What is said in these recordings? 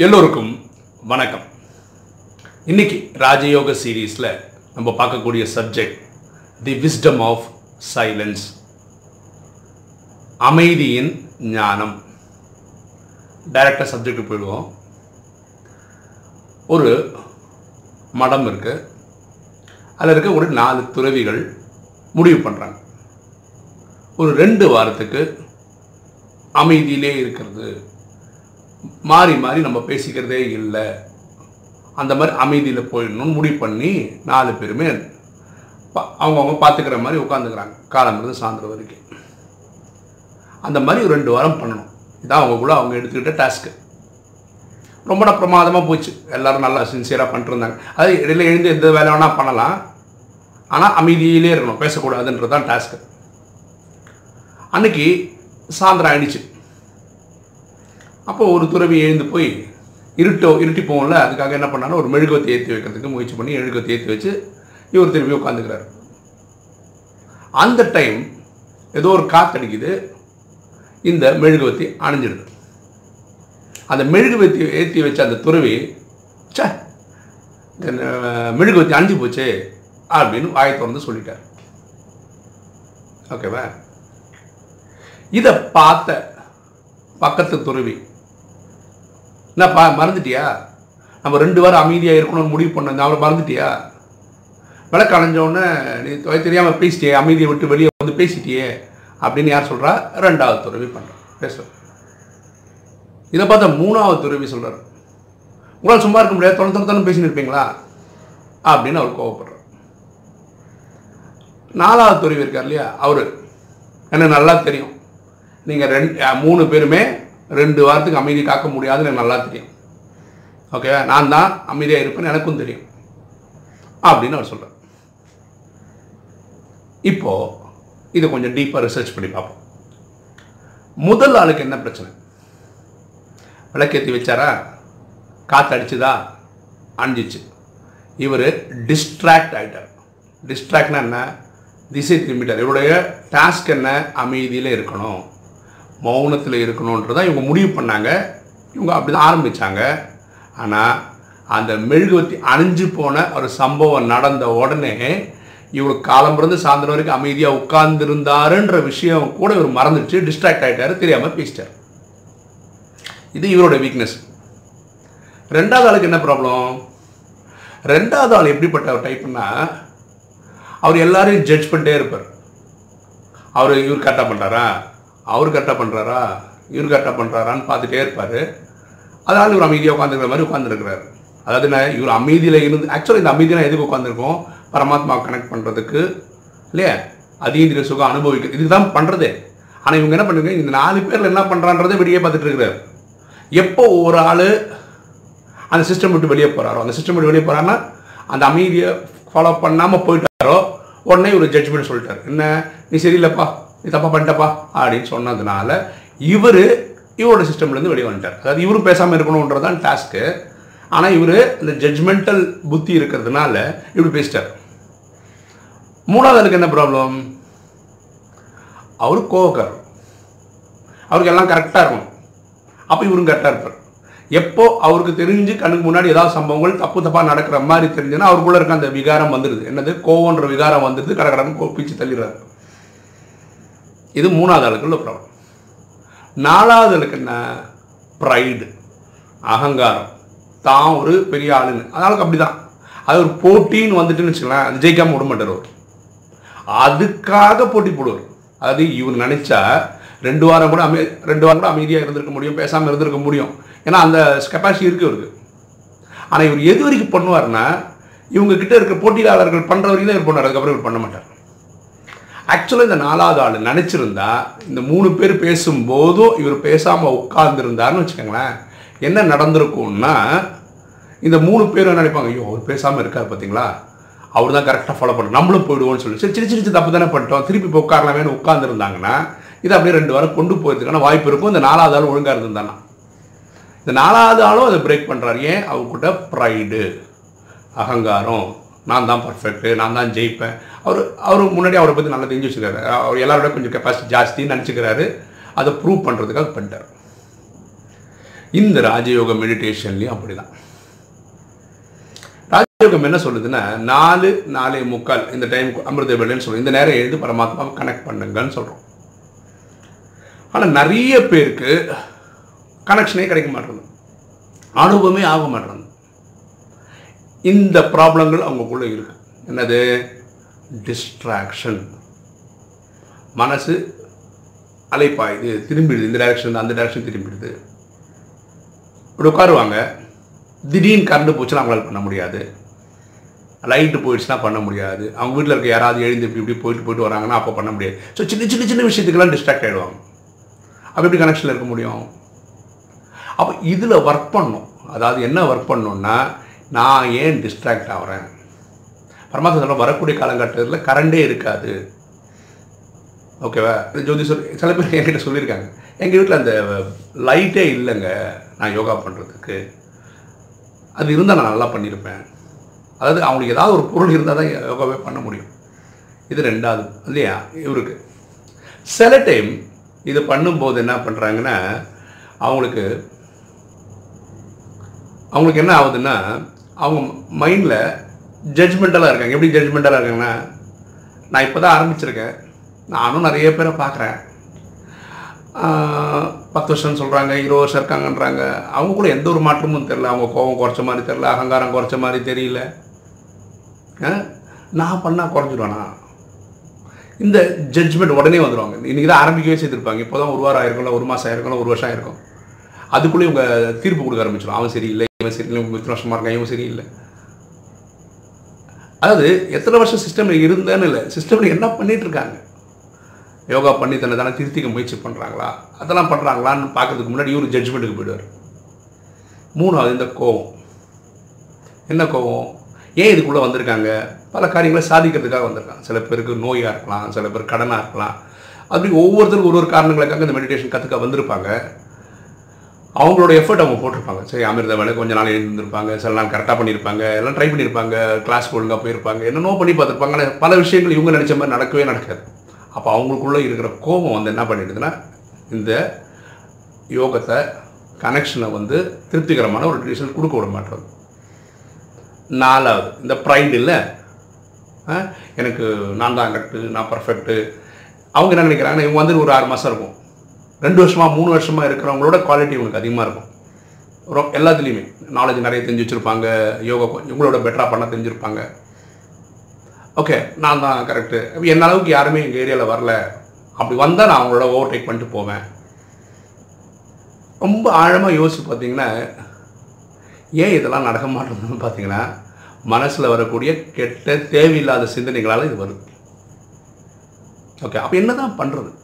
எல்லோருக்கும் வணக்கம். இன்னைக்கு ராஜயோக சீரீஸில் நம்ம பார்க்கக்கூடிய subject the wisdom of silence அமைதியின் ஞானம். டைரக்டாக சப்ஜெக்ட் போயிடுவோம். ஒரு மடம் இருக்கு. அதில் இருக்க ஒரு நாலு துறவிகள் முடிவு பண்ணுறாங்க ஒரு ரெண்டு வாரத்துக்கு அமைதியிலே இருக்கிறது. மாறி மாறி நம்ம பேசிக்கிறதே இல்லை. அந்த மாதிரி அமைதியில் போயிடணும்னு முடிவு பண்ணி நாலு பேருமே அவங்கவுங்க பார்த்துக்கிற மாதிரி உட்காந்துக்கிறாங்க காலமிருந்து சாயந்தரம் வரைக்கும். அந்த மாதிரி ஒரு ரெண்டு வாரம் பண்ணணும். இதான் அவங்க கூட அவங்க எடுத்துக்கிட்ட டாஸ்க்கு ரொம்ப பிரமாதமாக போச்சு. எல்லோரும் நல்லா சின்சியராக பண்ணிட்டுருந்தாங்க. அது இடையில எழுந்து எந்த வேலை வேணால் பண்ணலாம். ஆனால் அமைதியிலே இருக்கணும். பேசக்கூடாதுன்றது தான் டாஸ்க்கு அன்னைக்கு சாயந்தரம் ஆயிடுச்சு. அப்போ ஒரு துறவி எழுந்து போய் இருட்டோ இருட்டி போகும்ல அதுக்காக என்ன பண்ணாலும் ஒரு மெழுகுவத்தி ஏற்றி வைக்கிறதுக்கு முயற்சி பண்ணி மெழுகுவத்தை ஏற்றி வச்சு இவர் திரும்பி உட்காந்துக்கிறார் அந்த டைம் ஏதோ ஒரு காத்தடிக்குது இந்த மெழுகுவத்தி அணிஞ்சிடுது. அந்த மெழுகுவத்தி ஏற்றி வச்ச அந்த துறவி சே மெழுகுவத்தி அணிஞ்சு போச்சு அப்படின்னு வாயை திறந்து சொல்லிட்டார். ஓகேவா இதை பார்த்த பக்கத்து துறவி என்னப்பா மறந்துட்டியா? நம்ம ரெண்டு வாரம் அமைதியாக இருக்கணும்னு முடிவு பண்ண அவளை மறந்துட்டியா? விளக்கு அலைஞ்சோடனே நீ தொலை தெரியாமல் பேசிட்டியே அமைதியை விட்டு வெளியே வந்து பேசிட்டியே அப்படின்னு யார் சொல்கிறா ரெண்டாவது துறவி பண்ணுறான் பேசுகிறோம் இதை பார்த்தா மூணாவது துறவி சொல்கிறார் உங்களால் சும்மா இருக்க முடியாது தொலை தொலை பேசின்னு இருப்பீங்களா? அப்படின்னு அவர் கோவப்படுறார் நாலாவது துறவி இருக்கார் இல்லையா? அவர். எனக்கு நல்லா தெரியும். நீங்கள் ரெண்டு மூணு பேருமே ரெண்டு வாரத்துக்கு அமைதி காக்க முடியாதுன்னு எனக்கு நல்லா தெரியும். ஓகேவா நான் தான் அமைதியாக இருப்பேன்னு எனக்கும் தெரியும். அப்படின்னு அவர் சொல்கிறார் இப்போது இதை கொஞ்சம் டீப்பாக ரிசர்ச் பண்ணி பார்ப்போம். முதல் ஆளுக்கு என்ன பிரச்சனை? விளக்கேற்றி வச்சாரா? காற்று அடிச்சுதா? அணிஞ்சிச்சு. இவர் டிஸ்ட்ராக்ட் ஆயிட்டார். டிஸ்ட்ராக்ட்னா என்ன? திசை திரும்பிட்டார். இவருடைய டாஸ்க் என்ன? அமைதியில் இருக்கணும். மௌனத்தில் இருக்கணுன்றதை இவங்க முடிவு பண்ணாங்க. இவங்க அப்படி தான் ஆரம்பித்தாங்க ஆனால் அந்த மெழுகுவத்தி அணிஞ்சு போன ஒரு சம்பவம் நடந்த உடனே இவர் காலம் பிறந்து சாயந்தரம் வரைக்கும் அமைதியாக உட்கார்ந்துருந்தாருன்ற விஷயம் கூட இவர் மறந்துடுச்சு. டிஸ்ட்ராக்ட் ஆகிட்டாரு தெரியாமல் பேசிட்டார். இது இவரோட வீக்னஸ் ரெண்டாவது ஆளுக்கு என்ன ப்ராப்ளம் ரெண்டாவது ஆள் எப்படிப்பட்ட டைப்னா அவர் எல்லாரையும் ஜட்ஜ் பண்ணிட்டே இருப்பார். அவர் இவர் கரெக்டாக பண்ணுறாரா அவர் கரெக்டாக பண்ணுறாரா இவர் கரெக்டாக பண்ணுறாரான்னு பார்த்துட்டே இருப்பார். அதனால் இவர் அமைதியாக உட்காந்துருக்கிற மாதிரி உட்காந்துருக்கிறார் அதாவது நான் இவர் அமைதியில் இருந்து ஆக்சுவலாக இந்த அமைதியில் எதுக்கு உட்காந்துருக்கோம் பரமாத்மாவை கனெக்ட் பண்ணுறதுக்கு இல்லையா? அதீந்திரிய சுகம் அனுபவிக்க இதுதான் பண்ணுறதே ஆனால் இவங்க என்ன பண்ணுங்க இந்த நாலு பேரில் என்ன பண்ணுறான்றதை வெளியே பார்த்துட்டு இருக்கிறார் எப்போ ஒரு ஆள் அந்த சிஸ்டம் விட்டு வெளியே போகிறாரோ அந்த சிஸ்டம் விட்டு வெளியே போகிறாருன்னா அந்த அமைதியை ஃபாலோ பண்ணாமல் போயிட்டாரோ உடனே ஒரு ஜட்ஜ்மெண்ட் சொல்லிட்டார். என்ன நீ சரியில்லைப்பா. நீ தப்பா பண்ணிட்டப்பா அப்படின்னு சொன்னதுனால இவர் இவரோட சிஸ்டம்லேருந்து வெளியே வந்துட்டார். அதாவது இவரும் பேசாமல் இருக்கணுன்றது தான் டாஸ்க்கு ஆனால் இவர் இந்த ஜட்ஜ்மெண்டல் புத்தி இருக்கிறதுனால இப்படி பேசிட்டார். மூணாவது எனக்கு என்ன ப்ராப்ளம் அவர் கோவக்காரர். அவருக்கு எல்லாம் கரெக்டாக இருக்கும் அப்போ இவரும் கரெக்டாக இருப்பார். எப்போ அவருக்கு தெரிஞ்சு கண்ணுக்கு முன்னாடி ஏதாவது சம்பவங்கள் தப்பு தப்பாக நடக்கிற மாதிரி தெரிஞ்சுன்னா அவருக்குள்ளே இருக்க அந்த விகாரம் வந்துடுது என்னது? கோவன்ற விகாரம் வந்துடுது கடற்கடன் கோ பிச்சு தள்ளிடுறாரு. இது மூணாவது ஆளுக்கு உள்ள ப்ராப்ளம் நாலாவது ஆளுக்கு என்ன ப்ரைடு அகங்காரம். தான் ஒரு பெரிய ஆளுன்னு அதனால அப்படிதான். அது ஒரு போட்டின்னு வந்துட்டுன்னு வச்சுக்கலாம் அது ஜெயிக்காமல் விட மாட்டார் அவர். அதுக்காக போட்டி போடுவார். அது இவர் நினச்சா ரெண்டு வாரம் கூட அமை ரெண்டு வாரம் கூட அமைதியாக இருந்திருக்க முடியும் பேசாமல் இருந்திருக்க முடியும். ஏன்னா அந்த கெப்பாசிட்டி இருக்கு இவருக்கு. ஆனால் இவர் எது வரைக்கும் பண்ணுவார்னா இவங்க கிட்ட இருக்க போட்டியாளர்கள் பண்ணுற வரைக்கும் தான் இவர் பண்ணுவார். அதுக்கப்புறம் இவர் பண்ண மாட்டார். ஆக்சுவலாக இந்த நாலாவது ஆள் நினச்சிருந்தா இந்த மூணு பேர் பேசும்போதும் இவர் பேசாமல் உட்கார்ந்துருந்தாருன்னு வச்சுக்கோங்களேன். என்ன நடந்திருக்கும்னா இந்த மூணு பேரும் நினைப்பாங்க ஐயோ அவர் பேசாமல் இருக்கார் பார்த்தீங்களா அவர் தான் கரெக்டாக ஃபாலோ பண்ணுறோம் நம்மளும் போயிடுவோம்னு சொல்லி சரி சின்ன சிரிச்சு தப்பு தானே பண்ணிட்டோம். திருப்பி இப்போ உட்காரலாமேனு உட்காந்துருந்தாங்கன்னா இது அப்படியே ரெண்டு வாரம் கொண்டு போகிறதுக்கான வாய்ப்பு இருக்கும். இந்த நாலாவது ஆள் ஒழுங்காக இருந்திருந்தானா? இந்த நாலாவது ஆளும் அதை பிரேக் பண்ணுறாரு ஏன்? அவர்கிட்ட ப்ரைடு அகங்காரம். நான் தான் பர்ஃபெக்ட்டு நான் தான் ஜெயிப்பேன். அவர் அவர் முன்னாடி அவரை பற்றி நல்லா தெரிஞ்சு வச்சுக்கிறாரு. அவர் எல்லாரோட கொஞ்சம் கெப்பாசிட்டி ஜாஸ்தின்னு நினச்சிக்கிறாரு. அதை ப்ரூவ் பண்ணுறதுக்காக பண்ணிட்டார். இந்த ராஜயோக மெடிடேஷன்லேயும் அப்படிதான். ராஜயோகம் என்ன சொல்லுதுன்னா நாலு நாலே முக்கால் இந்த டைம் அமிர்த வேலைன்னு சொல்லுவோம் இந்த நேரம் எழுந்து பரமாத்மாவை கனெக்ட் பண்ணுங்கன்னு சொல்கிறோம் ஆனால் நிறைய பேருக்கு கனெக்ஷனே கிடைக்க மாட்டேங்குது. அனுபவமே ஆக மாட்டேங்குது. இந்த ப்ராப்ளங்கள் அவங்களுக்குள்ளே இருக்கு. என்னது? டிஸ்ட்ராக்ஷன் மனசு அலைப்பாயுது. திரும்பிடுது. இந்த டைரக்ஷன் அந்த டேரக்ஷன் திரும்பிடுது. இப்படி உட்காருவாங்க திடீர்னு கரண்ட் போச்சுன்னா அவங்களால பண்ண முடியாது. லைட்டு போயிடுச்சுன்னா பண்ண முடியாது. அவங்க வீட்டில் இருக்க யாராவது எழுந்து இப்படி இப்படி போயிட்டு போயிட்டு வராங்கன்னா அப்போ பண்ண முடியாது. ஸோ சின்ன சின்ன சின்ன விஷயத்துக்கெல்லாம் டிஸ்ட்ராக்ட் ஆகிடுவாங்க அப்போ எப்படி கனெக்ஷனில் இருக்க முடியும்? அப்போ இதில் ஒர்க் பண்ணும் அதாவது என்ன ஒர்க் பண்ணோன்னா நான் ஏன் டிஸ்ட்ராக்ட் ஆகிறேன் பரமாத்மா வரக்கூடிய காலகட்டத்தில் கரண்டே இருக்காது. ஓகேவா ஜோதிஷர் சில பேர் என்கிட்ட சொல்லியிருக்காங்க. எங்கள் வீட்டில் அந்த லைட்டே இல்லைங்க. நான் யோகா பண்ணுறதுக்கு அது இருந்தால் நான் நல்லா பண்ணியிருப்பேன் அதாவது அவங்களுக்கு ஏதாவது ஒரு பொருள் இருந்தால் தான் யோகாவே பண்ண முடியும். இது ரெண்டாவது இல்லையா? இவருக்கு. சில டைம் இது பண்ணும்போது என்ன பண்ணுறாங்கன்னா அவங்களுக்கு அவங்களுக்கு என்ன ஆகுதுன்னா அவங்க மைண்டில் ஜட்ஜ்மெண்டலாக இருக்காங்க. எப்படி ஜட்ஜ்மெண்டலாக இருக்காங்கன்னா நான் இப்போ தான் ஆரம்பிச்சிருக்கேன். நானும் நிறைய பேரை பார்க்குறேன். பத்து வருஷம் சொல்கிறாங்க இருபது வருஷம் இருக்காங்கன்றாங்க. அவங்க கூட எந்த ஒரு மாற்றமும் தெரில அவங்க கோபம் குறைச்ச மாதிரி தெரில அகங்காரம் குறைச்ச மாதிரி தெரியல. ஆ? நான் பண்ணால் குறைஞ்சிடுவேனா இந்த ஜட்ஜ்மெண்ட் உடனே வந்துடுவாங்க இன்றைக்கி தான் ஆரம்பிக்கவே செய்திருப்பாங்க. இப்போ தான் ஒரு வாரம் ஆயிருக்கும்ல ஒரு மாதம் ஆயிருக்கும்ல ஒரு வருஷம் ஆயிருக்கும். அதுக்குள்ளே இவங்க தீர்ப்பு கொடுக்க ஆரம்பிச்சிடும் அவன் சரியில்லை இவன் சரியில்லை இவங்க இத்தனை வருஷமாக இருக்கான் இவன் சரியில்லை. அதாவது எத்தனை வருஷம் சிஸ்டமில் இருந்தேன்னு இல்லை. சிஸ்டமில் என்ன பண்ணிகிட்டு இருக்காங்க? யோகா பண்ணி தன்னை தானே திருத்திக்க முயற்சி பண்ணுறாங்களா அதெல்லாம் பண்ணுறாங்களான்னு பார்க்கறதுக்கு முன்னாடி இவர் ஜட்ஜ்மெண்ட்டுக்கு போயிடுவார். மூணாவது இந்த கோவம். என்ன கோவம்? ஏன் இதுக்குள்ளே வந்திருக்காங்க? பல காரியங்களை சாதிக்கிறதுக்காக வந்திருக்காங்க. சில பேருக்கு நோயாக இருக்கலாம் சில பேர் கடனாக இருக்கலாம். அப்படி ஒவ்வொருத்தருக்கும் ஒரு ஒரு காரணங்களுக்காக இந்த மெடிடேஷன் கற்றுக்க வந்திருப்பாங்க. அவங்களோட எஃபர்ட் அவங்க போட்டிருப்பாங்க. சரி அமிர்த வேலை கொஞ்ச நாள் எழுந்திருப்பாங்க சில நாள் கரெக்டாக பண்ணியிருப்பாங்க எல்லாம் ட்ரை பண்ணியிருப்பாங்க கிளாஸ் ஒழுங்காக போயிருப்பாங்க என்னென்னோ பண்ணி பார்த்துருப்பாங்க பல விஷயங்கள் இவங்க நினச்ச மாதிரி நடக்கவே நடக்காது. அப்போ அவங்களுக்குள்ளே இருக்கிற கோபம் வந்து என்ன பண்ணிடுதுன்னா இந்த யோகத்தை கனெக்ஷனை வந்து திருப்திகரமான ஒரு ரிலேஷன் கொடுக்க விட மாட்டோம். நாலாவது இந்த ப்ரைட் இல்லை. எனக்கு நான் தான் கரெக்டு நான் பர்ஃபெக்ட்டு அவங்க என்ன நினைக்கிறாங்கன்னா இவங்க வந்து ஒரு ஆறு மாதம் இருக்கும். ரெண்டு வருஷமாக மூணு வருஷமாக இருக்கிறவங்களோட குவாலிட்டி உங்களுக்கு அதிகமாக இருக்கும். ரொ- எல்லாத்துலேயுமே. நாலேஜ் நிறைய தெரிஞ்சு வச்சுருப்பாங்க யோகா இவங்களோட பெட்டராக பண்ண தெரிஞ்சிருப்பாங்க. ஓகே நான் தான் கரெக்டு என்ன அளவுக்கு யாருமே எங்கள் ஏரியாவில் வரல. அப்படி வந்தால் நான் அவங்களோட ஓவர்டேக் பண்ணிட்டு போவேன். ரொம்ப ஆழமாக யோசிச்சு பார்த்தீங்கன்னா ஏன் இதெல்லாம் நடக்க மாட்டேங்குதுன்னு பார்த்தீங்கன்னா மனசில் வரக்கூடிய கெட்ட தேவையில்லாத சிந்தனைகளால் இது வருது. ஓகே அப்போ என்ன தான் பண்ணுறது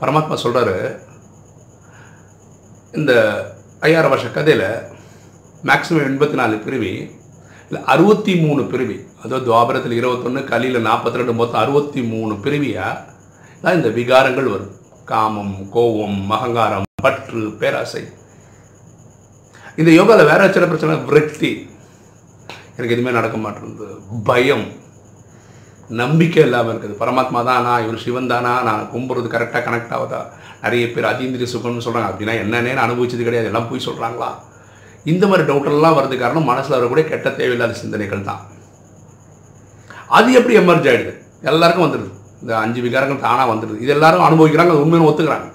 பரமாத்மா சொல்கிறாரு இந்த ஐயாயிரம் வருஷ கதையில் மேக்ஸிமம் எண்பத்தி நாலு பிரிவி இல்லை அறுபத்தி மூணு பிரிவி அதாவது துவாபரத்தில் இருபத்தொன்று கலியில் நாற்பத்தி ரெண்டு மொத்தம் அறுபத்தி மூணு பிரிவியாக தான் இந்த விகாரங்கள் வரும். காமம் கோபம் அகங்காரம் பற்று பேராசை. இந்த யோகாவில் வேற சில பிரச்சனை விரக்தி. எனக்கு எதுவுமே நடக்க மாட்டேங்குது. பயம். நம்பிக்கை இல்லாமல் இருக்குது. பரமாத்மா தானா இவர் சிவன் தானா நான் கும்புறது கரெக்டாக கனெக்ட் ஆகுதா நிறைய பேர் அதீந்திரிய சுகம்னு சொல்கிறாங்க அப்படின்னா என்னென்னு அனுபவிச்சது கிடையாது. எல்லாம் போய் சொல்கிறாங்களா இந்த மாதிரி டவுட்டெல்லாம் வரது காரணம் மனசில் வரக்கூடிய கெட்ட தேவையில்லாத சிந்தனைகள் தான். அது எப்படி எமர்ஜ் ஆகிடுது எல்லாருக்கும் வந்துடுது. இந்த அஞ்சு விகாரங்கள் தானாக வந்துடுது. இது எல்லாரும் அனுபவிக்கிறாங்க அது உண்மைன்னு ஒத்துக்கிறாங்க.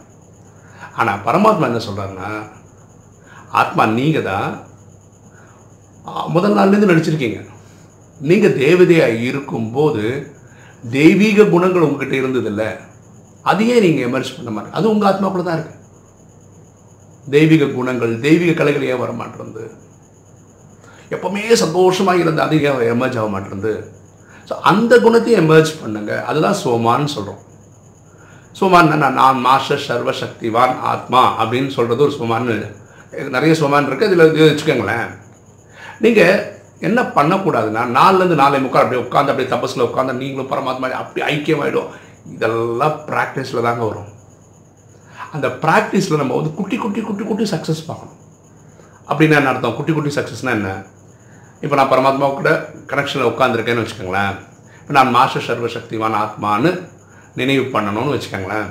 ஆனால் பரமாத்மா என்ன சொல்கிறாருன்னா ஆத்மா நீங்கள் தான் முதல் நாள்லேருந்து நடிச்சிருக்கீங்க நீங்கள் தேவதையாக இருக்கும்போது தெய்வீக குணங்கள் உங்ககிட்ட இருந்ததில்ல. அதையே நீங்கள் எமர்ஜ் பண்ண மாதிரி அது உங்கள் ஆத்மாக்குள்ள தான் இருக்கு. தெய்வீக குணங்கள் தெய்வீக கலைகள் ஏன் வர மாட்டேருந்து எப்பவுமே சந்தோஷமாக இருந்த அது ஏன் எமர்ஜ் ஆக மாட்டேருந்து ஸோ அந்த குணத்தையும் எமர்ஜ் பண்ணுங்க. அதுதான் சோமான்னு சொல்கிறோம் சோமான் நான் நான் மாஸ்டர் சர்வ சக்திவான் ஆத்மா அப்படின்னு சொல்கிறது ஒரு சோமான்னு நிறைய சோமான் இருக்குது இதில் இது வச்சுக்கோங்களேன். நீங்கள் என்ன பண்ணக்கூடாதுன்னா நாலுலேருந்து நாலே முக்கால் அப்படியே உட்காந்து அப்படியே தபஸில் உட்காந்து நீங்களும் பரமாத்மா அப்படி ஐக்கியமாயிடும். இதெல்லாம் ப்ராக்டிஸில் தாங்க வரும். அந்த ப்ராக்டிஸில் நம்ம வந்து குட்டி குட்டி குட்டி குட்டி சக்ஸஸ் பார்க்கணும். அப்படின்னா என்ன அர்த்தம்? குட்டி குட்டி சக்ஸஸ்னால் என்ன? இப்போ நான் பரமாத்மா கூட கனெக்ஷனில் உட்காந்துருக்கேன்னு வச்சுக்கோங்களேன். இப்போ நான் மாஸ்டர் சர்வ சக்திவான் ஆத்மான்னு நினைவு பண்ணணும்னு வச்சுக்கோங்களேன்.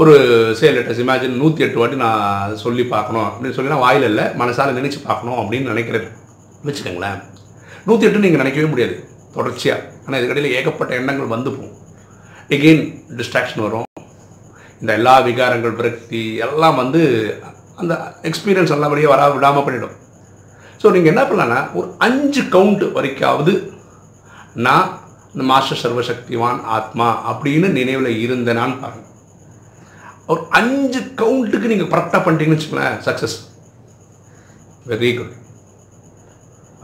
ஒரு சேல் லெட்டர்ஸ் இமேஜின் நூற்றி எட்டு வாட்டி நான் சொல்லி பார்க்கணும். அப்படின்னு சொல்லி நான் வாயில் இல்லை மனசால் நினச்சி பார்க்கணும் அப்படின்னு நினைக்கிறேன் வச்சுக்கோங்களேன். நூற்றி எட்டு நீங்கள் நினைக்கவே முடியாது. தொடர்ச்சியாக ஆனால் இதுக்கடையில் ஏகப்பட்ட எண்ணங்கள் வந்து போகும். எகெயின் டிஸ்ட்ராக்ஷன் வரும். இந்த எல்லா விகாரங்கள் விரக்தி எல்லாம் வந்து அந்த எக்ஸ்பீரியன்ஸ் நல்லபடியாக வரா விடாமல் பண்ணிடும் ஸோ நீங்கள் என்ன பண்ணலான்னா ஒரு அஞ்சு கவுண்ட் வரைக்காவது நான் இந்த மாஸ்டர் சர்வசக்திவான் ஆத்மா அப்படின்னு நினைவில் இருந்தேனான்னு பாருங்க. ஒரு அஞ்சு கவுண்ட்டுக்கு நீங்கள் கரெக்டாக பண்ணிட்டீங்கன்னு வச்சுக்கோங்களேன் சக்ஸஸ் வெரி குட்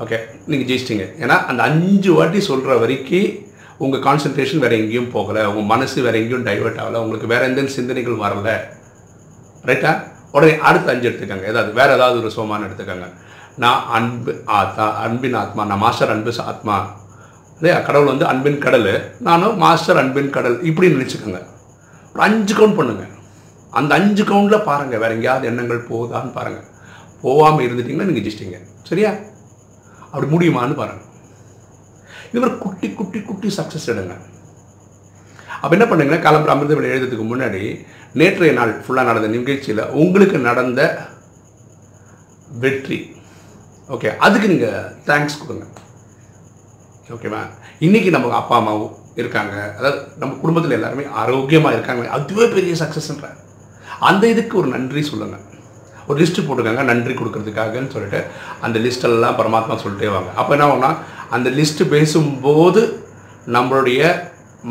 ஓகே நீங்கள் ஜெயிச்சிட்டிங்க. ஏன்னா அந்த அஞ்சு வாட்டி சொல்கிற வரைக்கும் உங்கள் கான்சன்ட்ரேஷன் வேறு எங்கேயும் போகலை உங்கள் மனசு வேறு எங்கேயும் டைவெர்ட் ஆகலை உங்களுக்கு வேறு எந்த சிந்தனைகள் வரல. ரைட்டா உடனே அடுத்த அஞ்சு எடுத்துக்கோங்க. ஏதாவது வேறு ஏதாவது ஒரு சோமானம் எடுத்துக்கோங்க. நான் அன்பு ஆத்தா அன்பின் ஆத்மா நான் மாஸ்டர் அன்பு ஆத்மா. இல்லையா? கடவுள் வந்து அன்பின் கடல். நானும் மாஸ்டர் அன்பின் கடல். இப்படி நினச்சிக்கோங்க. ஒரு அஞ்சு கவுண்ட் பண்ணுங்க. அந்த அஞ்சு கவுண்டில் பாருங்கள் வேறு எங்கேயாவது எண்ணங்கள் போகுதான்னு பாருங்கள் போகாமல் இருந்துட்டிங்கன்னா நீங்கள் ஜிச்சிட்டிங்க சரியா? அப்படி முடியுமான்னு பாருங்கள் இது மாதிரி குட்டி குட்டி குட்டி சக்ஸஸ் எடுங்க. அப்போ என்ன பண்ணுங்கன்னா காலம்பரம் அமிர்த வேலை எழுதுறதுக்கு முன்னாடி நேற்றைய நாள் ஃபுல்லாக நடந்த நிகழ்ச்சியில் உங்களுக்கு நடந்த வெற்றி. ஓகே அதுக்கு நீங்கள் தேங்க்ஸ் கொடுங்க. ஓகேவா இன்றைக்கி நம்ம அப்பா அம்மாவும் இருக்காங்க. அதாவது நம்ம குடும்பத்தில் எல்லாருமே ஆரோக்கியமாக இருக்காங்க. அதுவே பெரிய சக்ஸஸ்ன்ற அந்த இதுக்கு ஒரு நன்றி சொல்லுங்கள் ஒரு லிஸ்ட்டு போட்டுக்கோங்க நன்றி கொடுக்கறதுக்காகன்னு சொல்லிட்டு அந்த லிஸ்டெல்லாம் பரமாத்மா சொல்லிட்டே வாங்க. அப்போ என்ன ஆகும்னா அந்த லிஸ்ட்டு பேசும்போது நம்மளுடைய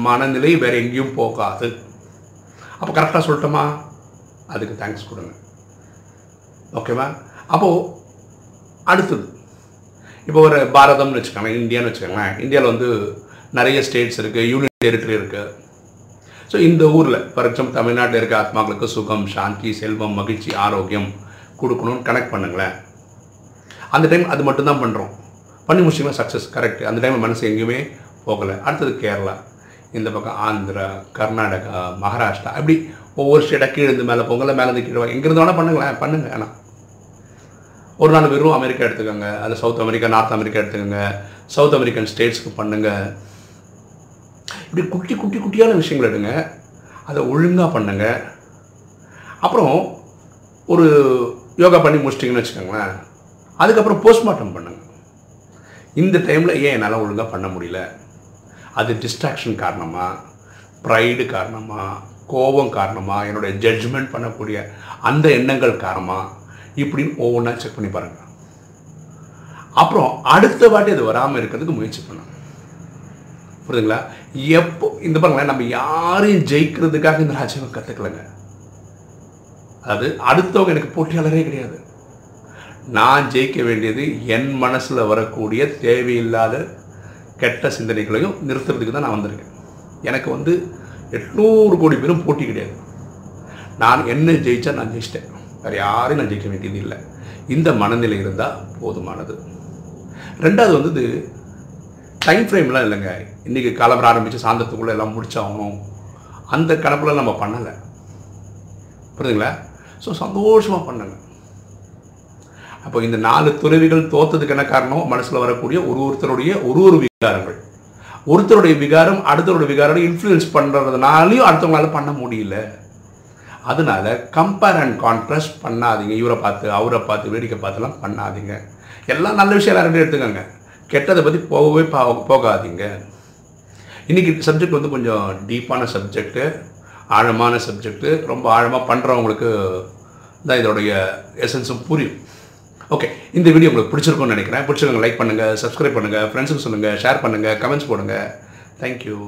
மனநிலை வேறு எங்கேயும் போகாது. அப்போ கரெக்டாக சொல்லட்டோமா? அதுக்கு தேங்க்ஸ் கொடுங்க. ஓகேவா அப்போது அடுத்தது. இப்போ ஒரு பாரதம்னு வச்சுக்கோங்களேன் இந்தியான்னு வச்சுக்கோங்களேன். இந்தியாவில் வந்து நிறைய ஸ்டேட்ஸ் இருக்குது யூனியன் டெரிட்டரி இருக்குது ஸோ இந்த ஊரில் ஃபார் எக்ஸாம்பிள் தமிழ்நாட்டில் இருக்க ஆத்மாக்களுக்கு சுகம் சாந்தி செல்வம் மகிழ்ச்சி ஆரோக்கியம் கொடுக்கணும்னு கனெக்ட் பண்ணுங்களேன். அந்த டைம் அது மட்டும்தான் பண்ணுறோம் பண்ணி முடிச்சிங்கன்னா சக்ஸஸ் கரெக்ட் அந்த டைம் மனசு எங்கேயுமே போகலை. அடுத்தது கேரளா. இந்த பக்கம் ஆந்திரா கர்நாடகா மகாராஷ்டிரா. அப்படி ஒவ்வொரு ஸ்டேட்டாக கீழே இருந்து மேலே போங்கல மேலே இருந்து கீழே எங்கே இருந்தாலும் பண்ணுங்களேன். பண்ணுங்கள் ஆனால் ஒரு நாள் வெறும் அமெரிக்கா எடுத்துக்கோங்க. அது சவுத் அமெரிக்கா நார்த் அமெரிக்கா எடுத்துக்கோங்க. சவுத் அமெரிக்கன் ஸ்டேட்ஸ்க்கு பண்ணுங்கள் இப்படி குட்டி குட்டி குட்டியான விஷயங்கள் எடுங்க. அதை ஒழுங்காக பண்ணுங்க. அப்புறம் ஒரு யோகா பண்ணி முடிச்சிட்டிங்கன்னு வச்சுக்கோங்களேன் அதுக்கப்புறம் போஸ்ட்மார்ட்டம் பண்ணுங்க. இந்த டைமில் ஏன் என்னால் ஒழுங்காக பண்ண முடியல? அது டிஸ்ட்ராக்ஷன் காரணமாக ப்ரைடு காரணமாக கோபம் காரணமாக என்னுடைய ஜட்ஜ்மெண்ட் பண்ணக்கூடிய அந்த எண்ணங்கள் காரணமாக இப்படின்னு ஒவ்வொன்றா செக் பண்ணி பாருங்கள் அப்புறம் அடுத்த வாட்டி அது வராமல் இருக்கிறதுக்கு முயற்சி பண்ணுங்க. புரியுதுங்களா? எப்போ இந்த பாருங்களேன் நம்ம யாரையும் ஜெயிக்கிறதுக்காக இந்த ராஜ்யம் கற்றுக்கலங்க அதாவது அடுத்தவங்க எனக்கு போட்டியாளரே கிடையாது. நான் ஜெயிக்க வேண்டியது என் மனசில் வரக்கூடிய தேவையில்லாத கெட்ட சிந்தனைகளையும் நிறுத்துறதுக்கு தான் நான் வந்திருக்கேன். எனக்கு வந்து எட்நூறு கோடி பேரும் போட்டி கிடையாது. நான் என்ன ஜெயித்தா நான் ஜெயிச்சிட்டேன். வேறு யாரையும் நான் ஜெயிக்க வேண்டியது இல்லை. இந்த மனநிலை இருந்தால் போதுமானது. ரெண்டாவது வந்து டைம் ஃப்ரேம்லாம் இல்லைங்க. இன்றைக்கி கிளம்புற ஆரம்பித்து சாயந்தரத்துக்குள்ளே எல்லாம் முடிச்சாகணும். அந்த கணக்கில் நம்ம பண்ணலை. புரியுதுங்களா? ஸோ சந்தோஷமாக பண்ணுங்க. அப்போ இந்த நாலு துறவிகள் தோத்ததுக்கு என்ன காரணம்? மனசில் வரக்கூடிய ஒரு ஒருத்தருடைய ஒரு ஒரு விகாரங்கள். ஒருத்தருடைய விகாரம் அடுத்தருடைய விகாரம் இன்ஃப்ளூயன்ஸ் பண்ணுறதுனாலையும் அடுத்தவங்களால பண்ண முடியல. அதனால கம்பேர் அண்ட் கான்ட்ராஸ்ட் பண்ணாதீங்க. இவரை பார்த்து அவரை பார்த்து வேடிக்கை பார்த்துலாம் பண்ணாதீங்க. எல்லாம் நல்ல விஷயம் எல்லாரும் எடுத்துக்கோங்க. கெட்டதை பற்றி போகவே போகாதீங்க. இன்றைக்கி சப்ஜெக்ட் வந்து கொஞ்சம் டீப்பான சப்ஜெக்ட்டு ஆழமான சப்ஜெக்ட்டு ரொம்ப ஆழமாக பண்ணுறவங்களுக்கு தான் இதோடைய எசன்ஸும் புரியும். ஓகே இந்த வீடியோ உங்களுக்கு பிடிச்சிருக்கும்னு நினைக்கிறேன். பிடிச்சிருக்கோங்க லைக் பண்ணுங்கள் சப்ஸ்கிரைப் பண்ணுங்கள் ஃப்ரெண்ட்ஸுக்கு சொல்லுங்கள் ஷேர் பண்ணுங்கள் கமெண்ட்ஸ் போடுங்கள் தேங்க்யூ